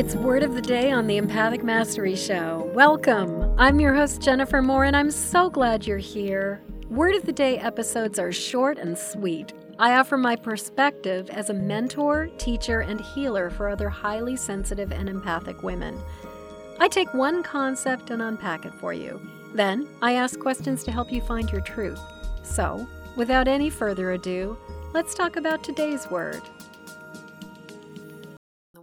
It's Word of the Day on the Empathic Mastery Show. Welcome. I'm your host, Jennifer Moore, and I'm so glad you're here. Word of the Day episodes are short and sweet. I offer my perspective as a mentor, teacher, and healer for other highly sensitive and empathic women. I take one concept and unpack it for you. Then I ask questions to help you find your truth. So, without any further ado, let's talk about today's word.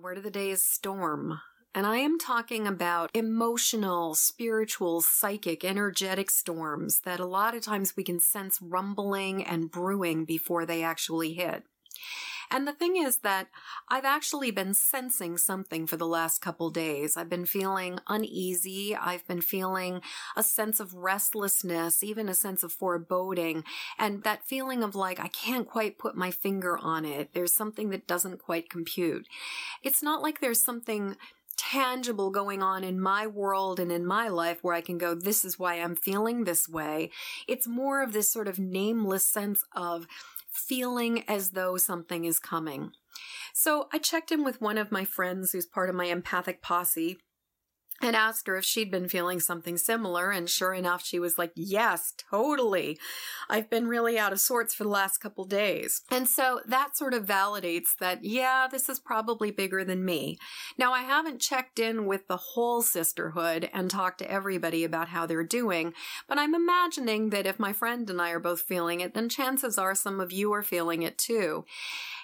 Word of the day is storm. And I am talking about emotional, spiritual, psychic, energetic storms that a lot of times we can sense rumbling and brewing before they actually hit. And the thing is that I've actually been sensing something for the last couple days. I've been feeling uneasy. I've been feeling a sense of restlessness, even a sense of foreboding, and that feeling of like, I can't quite put my finger on it. There's something that doesn't quite compute. It's not like there's something tangible going on in my world and in my life where I can go, this is why I'm feeling this way. It's more of this sort of nameless sense of feeling as though something is coming. So I checked in with one of my friends who's part of my empathic posse and asked her if she'd been feeling something similar. And sure enough, she was like, Yes, totally. I've been really out of sorts for the last couple days. And so that sort of validates that, yeah, this is probably bigger than me. Now, I haven't checked in with the whole sisterhood and talked to everybody about how they're doing, but I'm imagining that if my friend and I are both feeling it, then chances are some of you are feeling it too.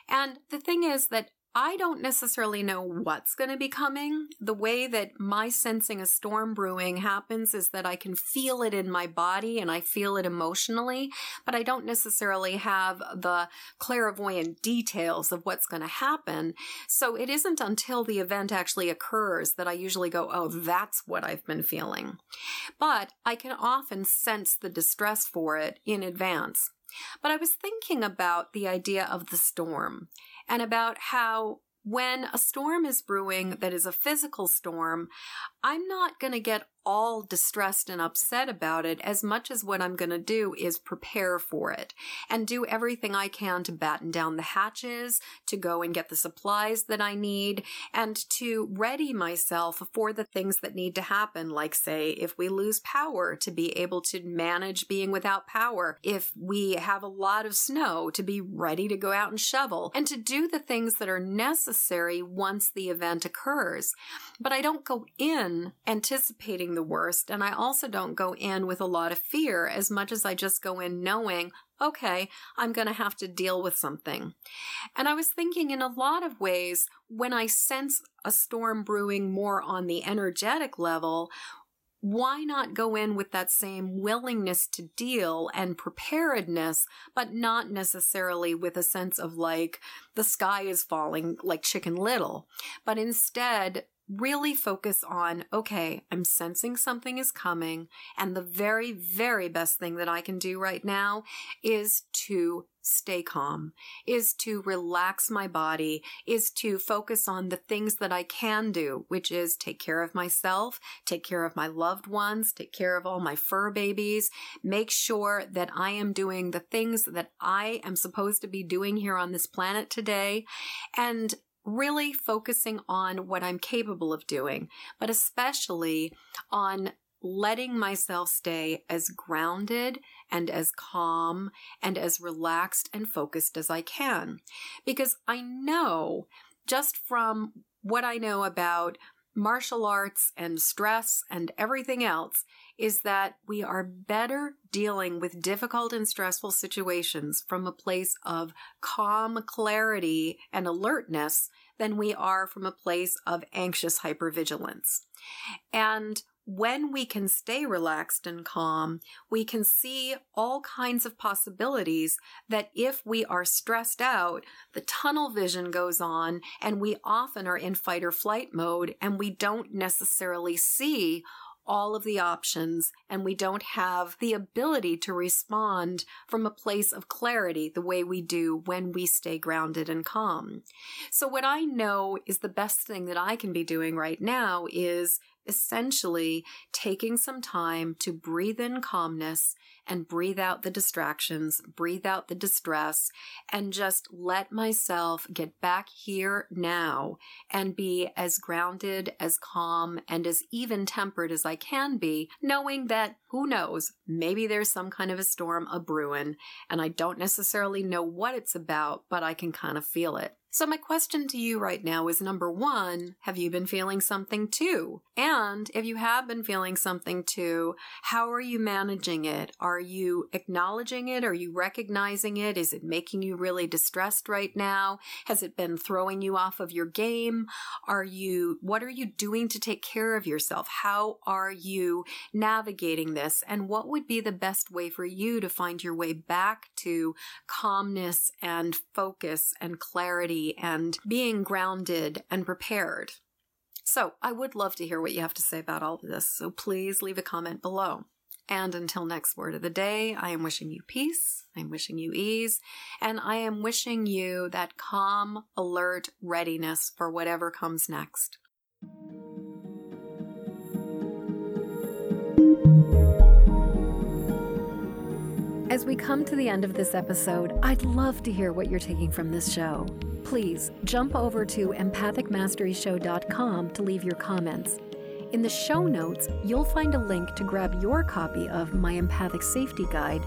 And the thing is that I don't necessarily know what's going to be coming. The way that my sensing a storm brewing happens is that I can feel it in my body and I feel it emotionally, but I don't necessarily have the clairvoyant details of what's going to happen. So it isn't until the event actually occurs that I usually go, oh, that's what I've been feeling. But I can often sense the distress for it in advance. But I was thinking about the idea of the storm and about how when a storm is brewing that is a physical storm, I'm not going to get all distressed and upset about it as much as what I'm going to do is prepare for it and do everything I can to batten down the hatches, to go and get the supplies that I need, and to ready myself for the things that need to happen. Like, say, if we lose power, to be able to manage being without power. If we have a lot of snow, to be ready to go out and shovel and to do the things that are necessary once the event occurs. But I don't go in anticipating the worst. And I also don't go in with a lot of fear as much as I just go in knowing, okay, I'm going to have to deal with something. And I was thinking in a lot of ways, when I sense a storm brewing more on the energetic level, why not go in with that same willingness to deal and preparedness, but not necessarily with a sense of like the sky is falling like chicken little, but instead really focus on okay, I'm sensing something is coming, and the very, very best thing that I can do right now is to stay calm, is to relax my body, is to focus on the things that I can do, which is take care of myself, take care of my loved ones, take care of all my fur babies, make sure that I am doing the things that I am supposed to be doing here on this planet today, and really focusing on what I'm capable of doing, but especially on letting myself stay as grounded and as calm and as relaxed and focused as I can. Because I know just from what I know about martial arts and stress and everything else is that we are better dealing with difficult and stressful situations from a place of calm clarity and alertness than we are from a place of anxious hypervigilance. And when we can stay relaxed and calm, we can see all kinds of possibilities that if we are stressed out, the tunnel vision goes on and we often are in fight or flight mode and we don't necessarily see all of the options and we don't have the ability to respond from a place of clarity the way we do when we stay grounded and calm. So, what I know is the best thing that I can be doing right now is essentially taking some time to breathe in calmness and breathe out the distractions, breathe out the distress, and just let myself get back here now and be as grounded, as calm, and as even tempered as I can be, knowing that who knows, maybe there's some kind of a storm a brewing, and I don't necessarily know what it's about, but I can kind of feel it. So, my question to you right now is number one, have you been feeling something too? And if you have been feeling something too, how are you managing it? Are you acknowledging it? Are you recognizing it? Is it making you really distressed right now? Has it been throwing you off of your game? Are you, what are you doing to take care of yourself? How are you navigating this? And what would be the best way for you to find your way back to calmness and focus and clarity? And being grounded and prepared. So, I would love to hear what you have to say about all of this, so please leave a comment below. And until next word of the day, I am wishing you peace, I'm wishing you ease, and I am wishing you that calm, alert readiness for whatever comes next. As we come to the end of this episode, I'd love to hear what you're taking from this show please jump over to empathicmasteryshow.com to leave your comments. In the show notes, you'll find a link to grab your copy of my Empathic Safety Guide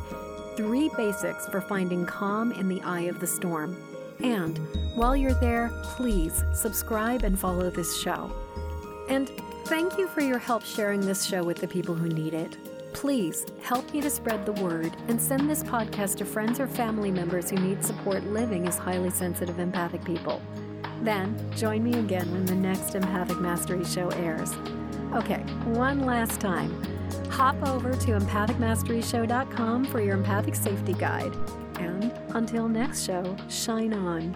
Three Basics for Finding Calm in the Eye of the Storm. And while you're there, please subscribe and follow this show. And thank you for your help sharing this show with the people who need it. Please help me to spread the word and send this podcast to friends or family members who need support living as highly sensitive empathic people. Then join me again when the next Empathic Mastery show airs. Okay, one last time. Hop over to empathicmasteryshow.com for your empathic safety guide. And until next show, shine on.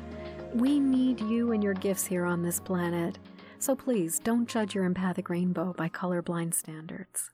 We need you and your gifts here on this planet. So please don't judge your empathic rainbow by colorblind standards.